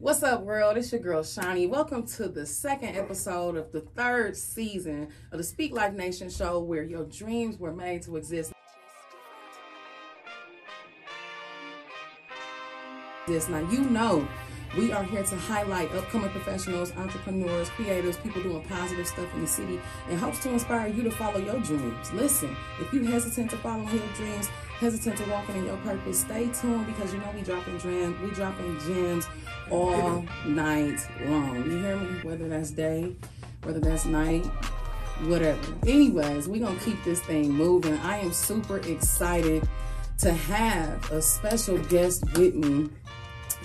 What's up, world? It's your girl Shawnee. Welcome to the second episode of the third season of the Speak Life Nation show where your dreams were made to exist. This now you know we are here to highlight upcoming professionals, entrepreneurs, creators, people doing positive stuff in the city, and hopes to inspire you to follow your dreams. Listen, if you hesitant to follow your dreams, hesitant to walking in your purpose, stay tuned because you know we dropping gems, we dropping gems all night long. You hear me? Whether that's day, whether that's night, whatever. Anyways, we gonna keep this thing moving. I am super excited to have a special guest with me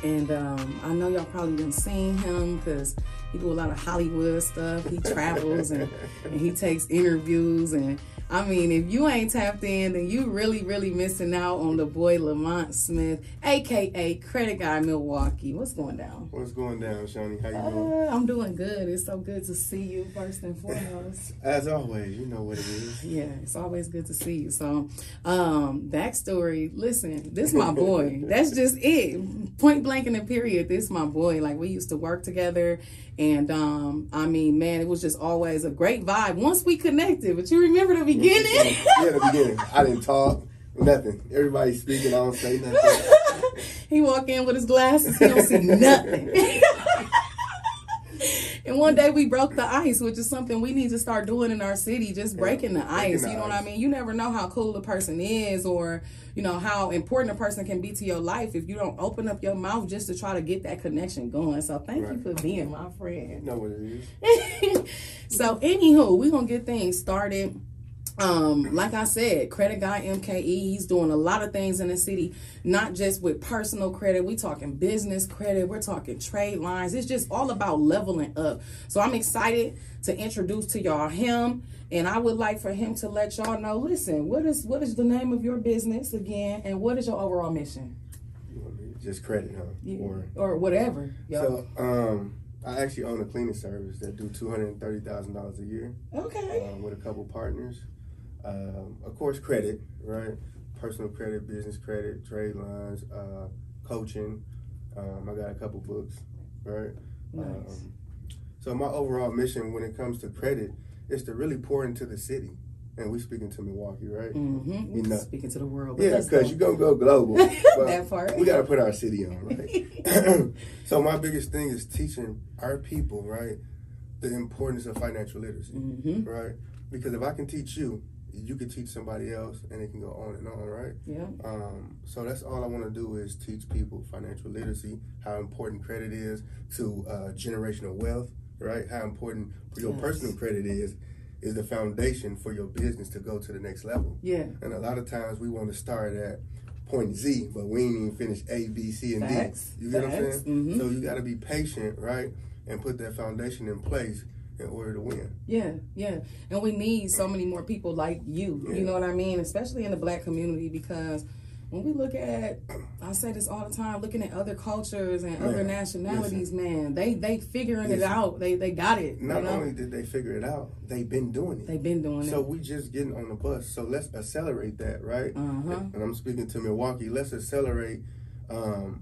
and um, I know y'all probably been seeing him because he do a lot of Hollywood stuff. He travels and, and he takes interviews and I mean, if you ain't tapped in, then you really, really missing out on the boy Lamont Smith, aka Credit Guy Milwaukee. What's going down? What's going down, Shawnee? How you Uh, doing? I'm doing good. It's so good to see you first and foremost. As always, you know what it is. Yeah, it's always good to see you. So, um, backstory. Listen, this my boy. That's just it. Point blank in the period. This my boy. Like we used to work together, and um, I mean, man, it was just always a great vibe once we connected. But you remember the beginning? yeah, the beginning. I didn't talk, nothing. Everybody speaking, I don't say nothing. he walk in with his glasses. He don't see nothing. And one day we broke the ice, which is something we need to start doing in our city, just breaking the breaking ice. the you know what. I mean? You never know how cool a person is or, you know, how important a person can be to your life if you don't open up your mouth just to try to get that connection going. So thank you for being my You friend. know what it is. so anywho, we're gonna get things started. Um, like I said, credit guy MKE, he's doing a lot of things in the city, not just with personal credit. We talking business credit, we're talking trade lines. It's just all about leveling up. So I'm excited to introduce to y'all him. And I would like for him to let y'all know, listen, what is what is the name of your business again and what is your overall mission? Just credit, huh? You- Or, or whatever. Yo. so, um, I actually own a cleaning service that do two hundred and thirty thousand dollars a year okay. um, with a couple partners. Um, of course, credit, right? Personal credit, business credit, trade lines, uh, coaching. Um, I got a couple books, right? Nice. Um, so my overall mission when it comes to credit is to really pour into the city. And we speaking to Milwaukee, right? Mm-hmm. You know- Speaking to the world. Yeah, because you're gonna go global. That part. We gotta put our city on, right? so my biggest thing is teaching our people, right, the importance of financial literacy, Mhm. right? Because if I can teach you, you can teach somebody else, and it can go on and on, right? Yeah. Um, so that's all I want to do is teach people financial literacy, how important credit is to uh, generational wealth, right? How important your Yes. personal credit is is the foundation for your business to go to the next level. Yeah. And a lot of times we want to start at point Z, but we ain't even finished A, B, C, and Facts. D. You get what I'm Facts. saying? Mhm. So you got to be patient, right, and put that foundation in place in order to win. Yeah, yeah. And we need so many more people like you. Yeah. You know what I mean? Especially in the black community because when we look at I say this all the time, looking at other cultures and other Man, nationalities, man, they they figuring it out. They they got it. Not you know? only did they figure it out, they've been doing it. they've been doing So it. So we just getting on the bus. So let's accelerate that, right? Uh-huh. And I'm speaking to Milwaukee. Let's accelerate, um,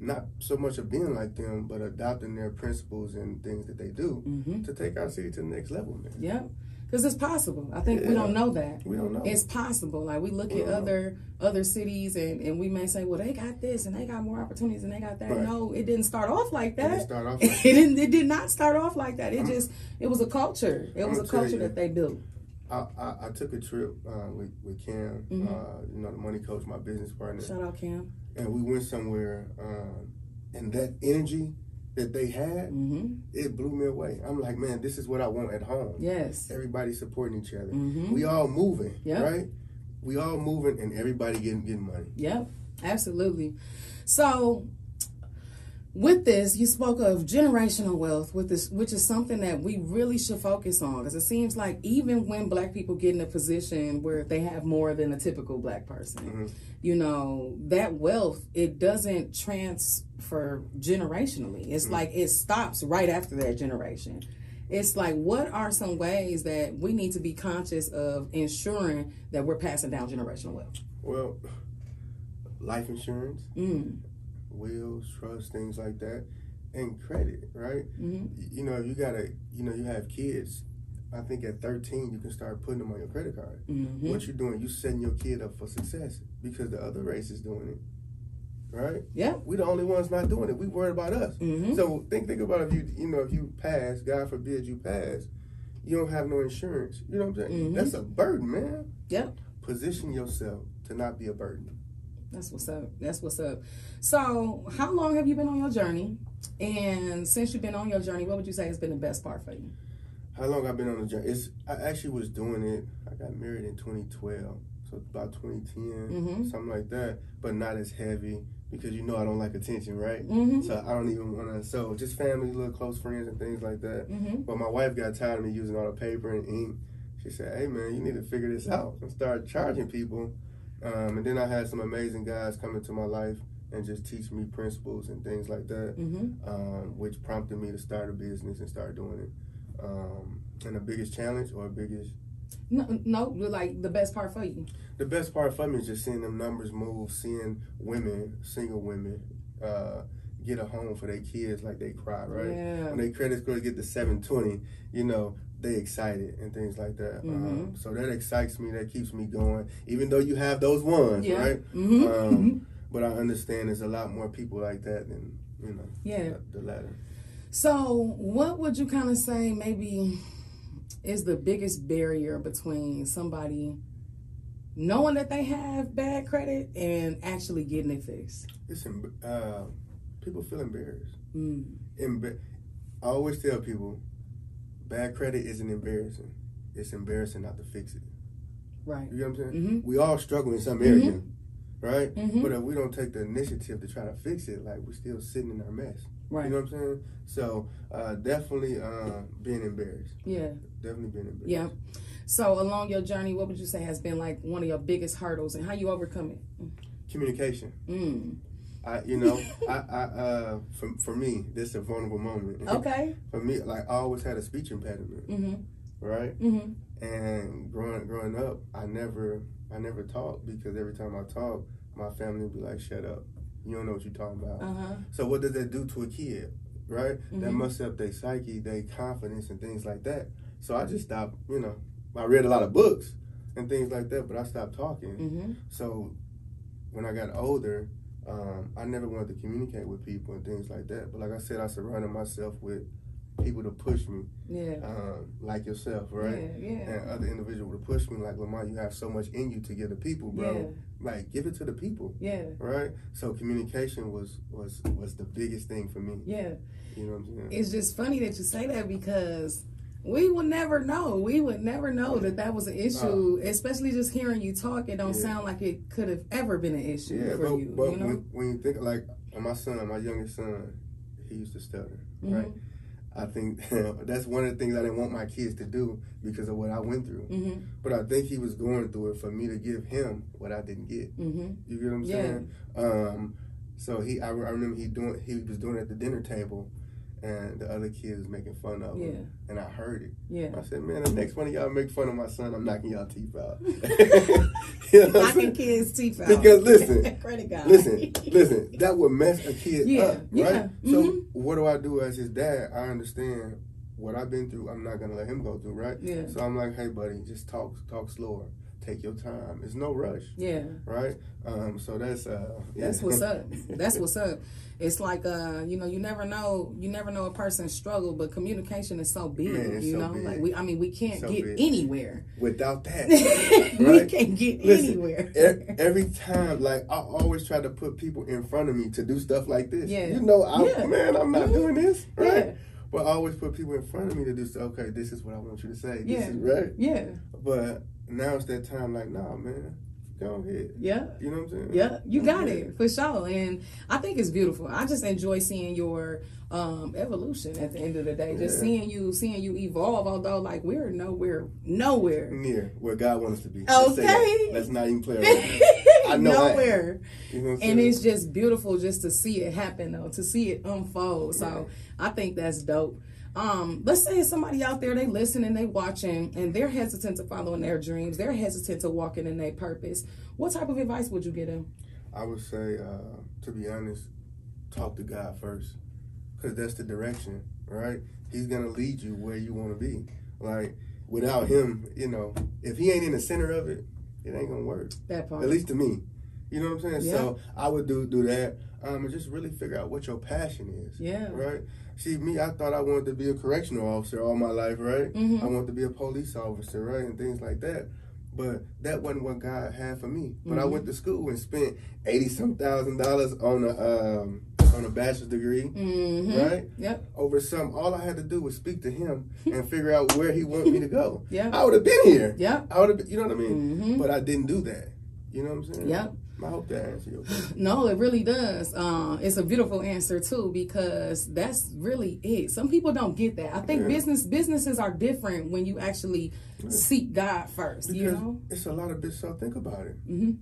not so much of being like them, but adopting their principles and things that they do Mhm. to take our city to the next level, man. Yeah. Because it's possible. I think we don't know that. We don't know. It's possible. Like we look We at don't know. other other cities and, and we may say, well, they got this and they got more opportunities and they got that. Right. No, it didn't start off like It that. didn't start off it didn't. It did not start off like that. It I'm- just it was a culture. It was a culture you. that they built. I, I, I took a trip uh, with, with Cam, Mhm. uh, you know, the money coach, my business partner, Shout out Cam. And we went somewhere, um, and that energy that they had, Mm-hmm. it blew me away. I'm like, man, this is what I want at home. Yes. Everybody supporting each other. Mhm. We all moving, Yeah. right? We all moving, and everybody getting getting money. Yep. Absolutely. So with this, you spoke of generational wealth, with this, which is something that we really should focus on, because it seems like even when Black people get in a position where they have more than a typical Black person, Mhm. you know, that wealth it doesn't transfer generationally. It's like it stops right after that generation. It's like, what are some ways that we need to be conscious of ensuring that we're passing down generational wealth? Well, life insurance, Mm. Wills, trusts, things like that. and credit, right? hmm You know, you gotta, you know, you have kids. I think at 13 you can start putting them on your credit card. hmm What you're doing, you setting your kid up for success because the other race is doing it, right? Yeah. We're the only ones not doing it. We worried about us. hmm So think think about if you you know if you pass, God forbid you pass, you don't have no insurance. You know what I'm saying? Mhm. That's a burden, man. Yep. Position yourself to not be a burden. That's what's up. That's what's up. So, how long have you been on your journey? And since you've been on your journey, what would you say has been the best part for you? How long I've been on the journey? It's I actually was doing it. I got married in 2012, so about 2010, Mhm. something like that. But not as heavy because you know I don't like attention, right? Mm-hmm. So I don't even want to. So just family, little close friends, and things like that. Mm-hmm. But my wife got tired of me using all the paper and ink. She said, "Hey man, you need to figure this out and start charging people." Um, and then I had some amazing guys come into my life and just teach me principles and things like that, Mm-hmm. um, which prompted me to start a business and start doing it. Um, and the biggest challenge or biggest, No, no, like the best part for you. the best part for me is just seeing them numbers move, seeing women, single women, uh, get a home for their kids like they cry, right? Yeah. when their credit score get to 720, you know, they excited and things like that. Um, Mhm. so that excites me. That keeps me going. Even though you have those ones, Yeah. right? Mm-hmm. Um, but I understand there's a lot more people like that than you know. Yeah. The latter. So, what would you kind of say maybe is the biggest barrier between somebody knowing that they have bad credit and actually getting it fixed? It's uh, people feel embarrassed. Mm. Emba- I always tell people, bad credit isn't embarrassing. It's embarrassing not to fix it. Right. You know what I'm saying? Mm-hmm. We all struggle in some area, right? Mhm. But if we don't take the initiative to try to fix it, like we're still sitting in our mess. Right. You know what I'm saying? So uh, definitely uh, being embarrassed. Yeah. Definitely being embarrassed. Yeah. So, along your journey, what would you say has been like one of your biggest hurdles and how you overcome it? Communication. Mm. I, you know, I, I, uh, for, for me, this is a vulnerable moment. Okay. for me, like I always had a speech impediment, Mm-hmm. right? Mm-hmm. And growing growing up, I never I never talked because every time I talk, my family would be like, "Shut up, you don't know what you're talking about." Uh huh. So what does that do to a kid, right? That Mhm. must up their psyche, their confidence, and things like that. So I just stopped. You know, I read a lot of books and things like that, but I stopped talking. Mm-hmm. So when I got older, um, I never wanted to communicate with people and things like that. But like I said, I surrounded myself with people to push me, Yeah. um, like yourself, right? Yeah. Yeah. And other individuals to push me, like Lamar, you have so much in you to give the people, bro. Yeah. Like, give it to the people, Yeah. right? So communication was was was the biggest thing for me. Yeah. You know what I'm saying? It's just funny that you say that because we would never know. We would never know that that was an issue, especially just hearing you talk. It don't Yeah. sound like it could have ever been an issue yeah, for but, you. but you know? when, when you think like my son, my youngest son, he used to stutter, Mhm. right? I think that's one of the things I didn't want my kids to do because of what I went through. Mm-hmm. But I think he was going through it for me to give him what I didn't get. Mm-hmm. You get what I'm Yeah. saying? Um, so he, I, I remember he doing, he was doing it at the dinner table, and the other kids was making fun of Yeah. him, and I heard it. Yeah. I said, man, the next one of y'all make fun of my son, I'm knocking y'all teeth out. you know Knocking kids' teeth out. Because listen, credit. Listen, listen, that would mess a kid Yeah, up, right? yeah, So mm-hmm. what do I do as his dad? I understand what I've been through. I'm not gonna let him go through, right? Yeah. So I'm like, hey, buddy, just talk, talk slower. Take your time. It's no rush, Yeah. right? Um, so that's uh, yeah. That's what's up. That's what's up. It's like uh, you know, you never know you never know a person's struggle, but communication is so big, Man, you so know? big. Like we I mean we can't So get big. anywhere. Without that, we can't get Listen, anywhere. e- every time, like I always try to put people in front of me to do stuff like this. Yeah. You know, I'm, Yeah. man, I'm not doing this, right? Yeah. But I always put people in front of me to do stuff. Okay, this is what I want you to say. This Yeah. is right. yeah. But now it's that time. Like, nah, man, go ahead. Yeah. You know what I'm saying? Yeah, you got Yeah. it for sure, and I think it's beautiful. I just enjoy seeing your um, evolution at the end of the day. Just Yeah. seeing you, seeing you evolve. Although, like we're nowhere, nowhere, Near where God wants us to be. Let's say that. Okay. Let's not even play around. I know I nowhere. You know And it's just beautiful just to see it happen, though, to see it unfold. So I think that's dope. Um, let's say somebody out there they listening, they watching, and they're hesitant to following their dreams. They're hesitant to walking in their purpose. What type of advice would you give them? I would say, uh, to be honest, talk to God first. because that's the direction, right? He's gonna lead you where you want to be. Like without him, you know, if he ain't in the center of it, it ain't gonna work. That part. At least to me. You know what I'm saying? Yeah. So I would do do that. Um, and just really figure out what your passion is. Yeah. Right. See, me, I thought I wanted to be a correctional officer all my life, right? Mhm. I wanted to be a police officer, right, and things like that. But that wasn't what God had for me. But I Mhm. went to school and spent eighty some thousand dollars on a um, on a bachelor's degree, Mm-hmm. right? Yep. Over some, all I had to do was speak to him and figure out where he wanted me to go. Yeah. I would have been here. Yep. I would have, you know what I mean? Mhm. But I didn't do that. You know what I'm saying? Yep. I hope that answers your question. No, it really does. Uh, it's a beautiful answer too because that's really it. Some people don't get that. I think Yeah. business businesses are different when you actually seek God first. Because you know, it's a lot of business. So think about it. Mhm.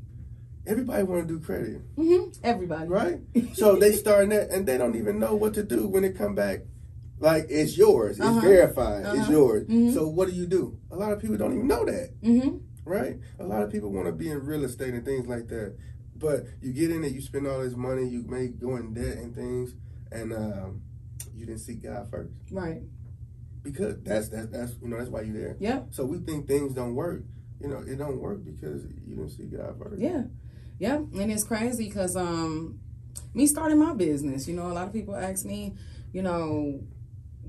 Everybody want to do credit, hmm everybody, right? so they starting that, and they don't even know what to do when it come back. Like it's yours, it's Uh-huh. verified, it's Uh-huh. yours. Mhm. So what do you do? A lot of people don't even know that, hmm right? A lot of people want to be in real estate and things like that, but you get in it, you spend all this money, you may go in debt and things, and um, you didn't seek God first Right. because that's that's that's you know that's why you're there. Yeah. So we think things don't work. You know, it don't work because you didn't see God first. Yeah. Yeah. And it's crazy because um, me starting my business. You know, a lot of people ask me, you know.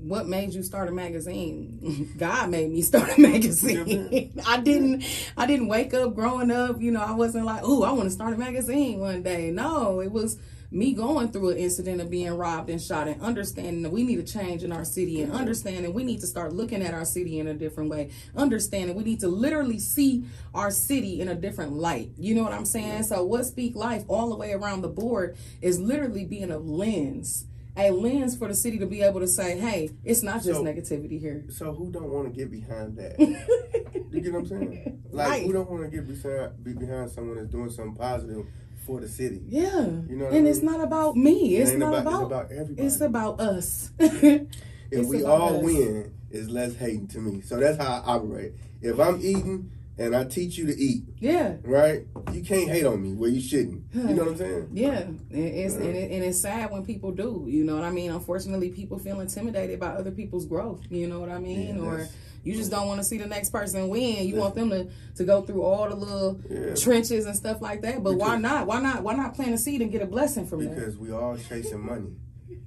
What made you start a magazine? God made me start a magazine. I didn't I didn't wake up growing up, you know, I wasn't like, "Ooh, I want to start a magazine one day." No, it was me going through an incident of being robbed and shot and understanding that we need a change in our city and mm-hmm. understanding we need to start looking at our city in a different way. Understanding we need to literally see our city in a different light. You know what I'm saying? So what speak life all the way around the board is literally being a lens. A lens for the city to be able to say, hey, it's not just So- negativity here. So who don't want to get behind that? you get what I'm saying? Like Right. who don't want to get behind be behind someone that's doing something positive for the city? Yeah. You know what I and mean? it's not about me. It It's not about, about, it's about everybody. it's about us. if we all us. win, it's less hating to me. So that's how I operate. If I'm eating and I teach you to eat, yeah. right? You can't hate on me where you shouldn't. You know what I'm saying? Yeah, and it's and, it, and it's sad when people do. You know what I mean? Unfortunately, people feel intimidated by other people's growth. You know what I mean? Yeah, or you just don't want to see the next person win. You want them to, to go through all the little Yeah. trenches and stuff like that. But why not? Why not? Why not plant a seed and get a blessing from that? Because we all chasing money.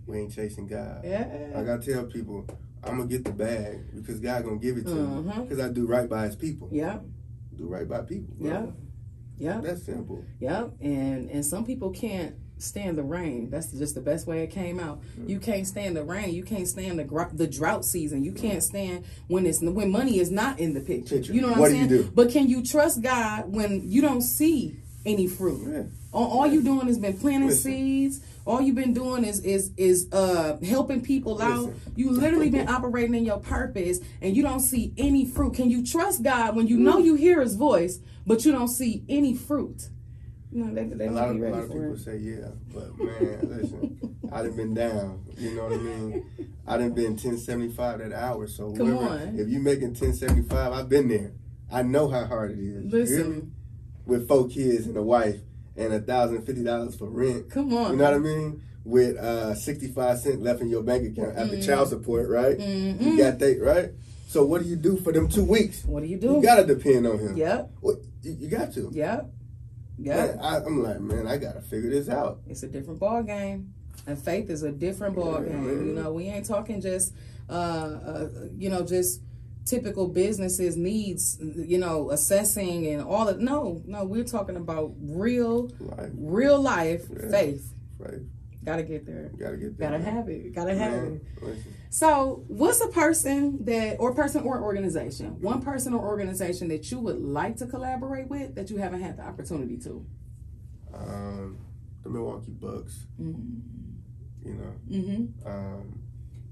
We ain't chasing God. Yeah. I gotta tell people, I'm gonna get the bag because God gonna give it to me Mhm. because I do right by His people. Yeah. Do right by people. bro. Yeah. Yeah. That's simple. Yep, and and some people can't stand the rain. That's just the best way it came out. You can't stand the rain. You can't stand the gr- the drought season. You can't stand when it's when money is not in the picture. Picture. You know what, What I'm do you saying? do? But can you trust God when you don't see any fruit? Yeah. All, all you doing is been planting Listen. seeds. All you've been doing is is is uh helping people out. You literally been operating in your purpose, and you don't see any fruit. Can you trust God when you know you hear His voice, but you don't see any fruit? No, they, they A don't lot be of a ready lot of people it. say yeah, but man, listen, I done been down. You know what I mean? I done been 1075 that hour. So Come whoever- on. if you making 1075, I've been there. I know how hard it is. You hear me? Listen, With four kids and a wife and a thousand fifty dollars for rent. come on. You know what I mean? With uh, 65 cents left in your bank account after Mm. child support, right? Mhm. You got that, right? So what do you do for them two weeks? What do you do? You gotta depend on him. Yep, What, you, you got to. yep, Man. I, I'm like, man, I gotta figure this out. It's a different ball game, and faith is a different ball Yeah. game. You know, we ain't talking just, uh, uh, you know, just typical businesses needs. You know, assessing and all of. No, no, we're talking about real, Like, real life Yeah. faith. right? Gotta get there. Gotta get there. Gotta have it. Gotta have Man, it. listen. So, what's a person that, or person or organization, one person or organization that you would like to collaborate with that you haven't had the opportunity to? Um, the Milwaukee Bucks, Mm-hmm. you know, Mm-hmm. um,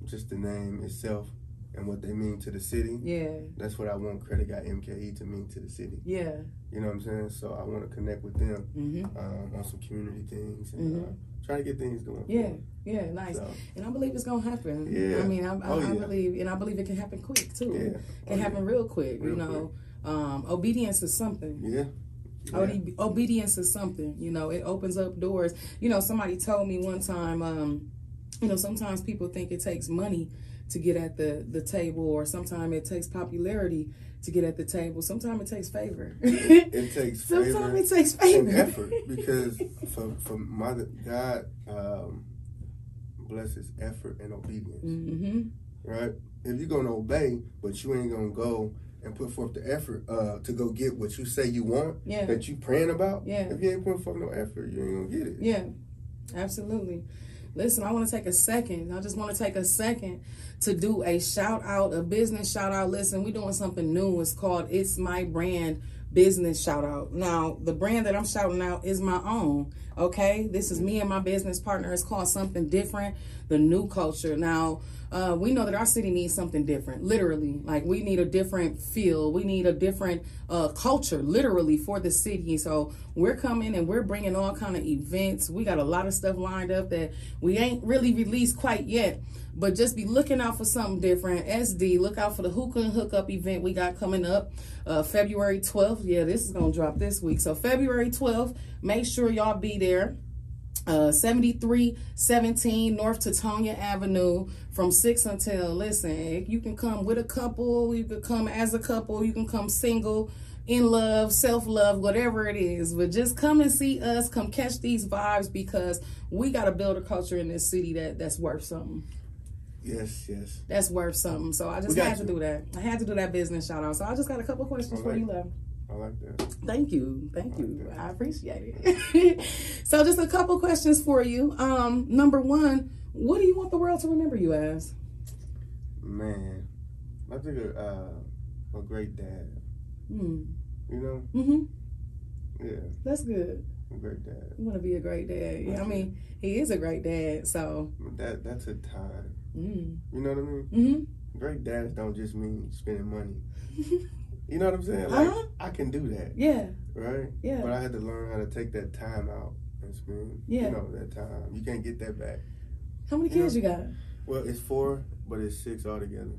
just the name itself and what they mean to the city. Yeah. That's what I want Credit Guy MKE to mean to the city. Yeah. You know what I'm saying? So I want to connect with them Mm-hmm. um, on some community things and Mhm. uh, try to get things going. Yeah. Yeah. Nice. So, And I believe it's gonna happen. Yeah. I mean, I, I, Oh, I believe, and I believe it can happen quick too. yeah. It can Oh, happen real quick. you Real know, um, obedience is something. Yeah. yeah. Obedience is something, you know, it opens up doors. You know, somebody told me one time, um, you know, sometimes people think it takes money to get at the the table, or sometimes it takes popularity to get at the table. Sometimes it takes favor. it, it takes sometimes it takes favor and effort because for for my God um, blesses effort and obedience. hmm Right? If you're gonna obey, but you ain't gonna go and put forth the effort uh, to go get what you say you want Yeah. that you praying about. Yeah. If you ain't putting forth no effort, you ain't gonna get it. Yeah, absolutely. Listen, I want to take a second. I just want to take a second to do a shout out, a business shout out. Listen, we're doing something new. It's called It's My Brand Business Shout Out. Now, the brand that I'm shouting out is my own. Okay, this is me and my business partner. It's called something different, the new culture. Now, uh, we know that our city needs something different, literally. Like, we need a different feel, we need a different uh, culture, literally, for the city. So, we're coming and we're bringing all kind of events. We got a lot of stuff lined up that we ain't really released quite yet. But just be looking out for something different. SD, look out for the hookah and hookup event we got coming up uh, February 12th. Yeah, this is to drop this week. So, February 12th, make sure y'all be there. Uh, 7317 North Teutonia Avenue from 6 until, listen, you can come with a couple, you can come as a couple, you can come single, in love, self love, whatever it is. But just come and see us, come catch these vibes because we got to build a culture in this city that, that's worth something. Yes, yes. That's worth something. So I just had to you. do that. I had to do that business shout out. So I just got a couple questions for you left. I like that. Thank you. Thank you. Okay. I appreciate it. so just a couple questions for you. Um, number one, what do you want the world to remember you as? Man, I think a, uh, a great dad. Hmm. You know? Mm-hmm. Yeah, That's good. a great dad. You want to be a great dad. Yeah, I mean, he is a great dad. So, That that's a time. mm. You know what I mean? mm-hmm. Great dads don't just mean spending money. You know what I'm saying? Like Uh-huh. I can do that, Yeah. right? Yeah. But I had to learn how to take that time out and spend. Yeah. You know that time. You can't get that back. How many kids you got? Well, it's four, but it's six altogether.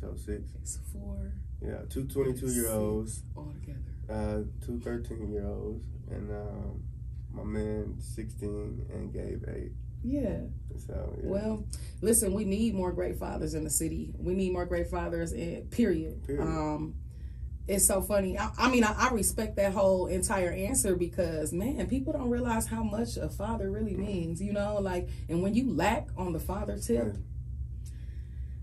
So six. It's four. Yeah, two 22 year olds, altogether. uh, two 13 year olds, and um, my man 16 and Gabe eight. Yeah. So yeah. Well, listen, we need more great fathers in the city. We need more great fathers, in, period. Period. Um, it's so funny. I, I mean, I, I respect that whole entire answer because, man, people don't realize how much a father really means, you know? Like, and when you lack on the father tip,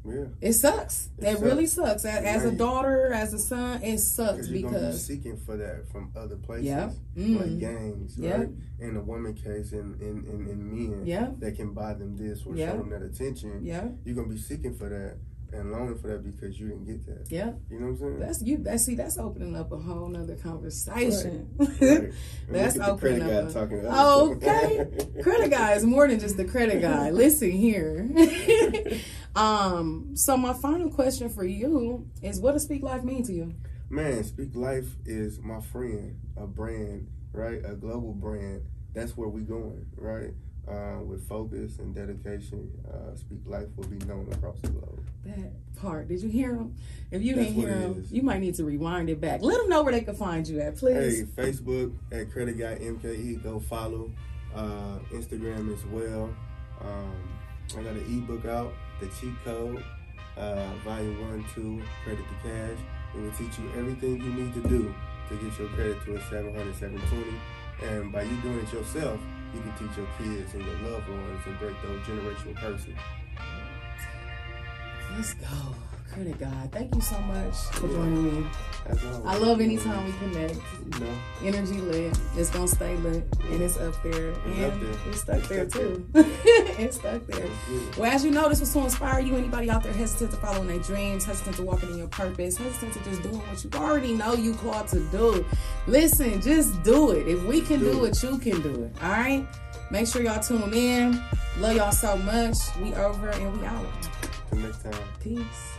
yeah. it sucks. It, It really sucks. sucks. As, as a daughter, as a son, it sucks Because you're be seeking for that from other places, Yeah. like mm, gangs, Yeah. right? In the woman case, and in, in, in men yeah, that can buy them this or Yeah. show them that attention. yeah, You're gonna be seeking for that and longing for that because you didn't get that. yeah. You know what I'm saying? That's you. That's see. That's opening up a whole nother conversation. Right. And That's look at the opening up guy a- talking to us. Okay. credit guy is more than just the credit guy. Listen here. um. So my final question for you is, what does Speak Life mean to you? Man, Speak Life is my friend, a brand, right? A global brand. That's where we going, right? Uh, with focus and dedication, uh, Speak Life will be known across the globe. That part. Did you hear him? If you That's didn't hear him, you might need to rewind it back. Let them know where they can find you at, please. Hey. Facebook at Credit Guy MKE, go follow. Uh, Instagram as well. Um, I got an ebook out, The Cheat Code, uh, Volume 1, 2, Credit to Cash. It will teach you everything you need to do to get your credit to a 700, 720. And by you doing it yourself, you can teach your kids and your loved ones and break those generational curses. Let's go, credit God. Thank you so much for joining me. I love anytime we connect. You know, Energy lit. It's gonna stay lit, and it's up there. It's and up there. It's stuck there It's too. it's stuck there. Well, as you know, this was to inspire you. Anybody out there hesitant to following their dreams, hesitant to walking in your purpose, hesitant to just doing what you already know you called to do. Listen, just do it. If we can do, Do it, you can do it. All right. Make sure y'all tune in. Love y'all so much. We over and we out. Till next time. Peace.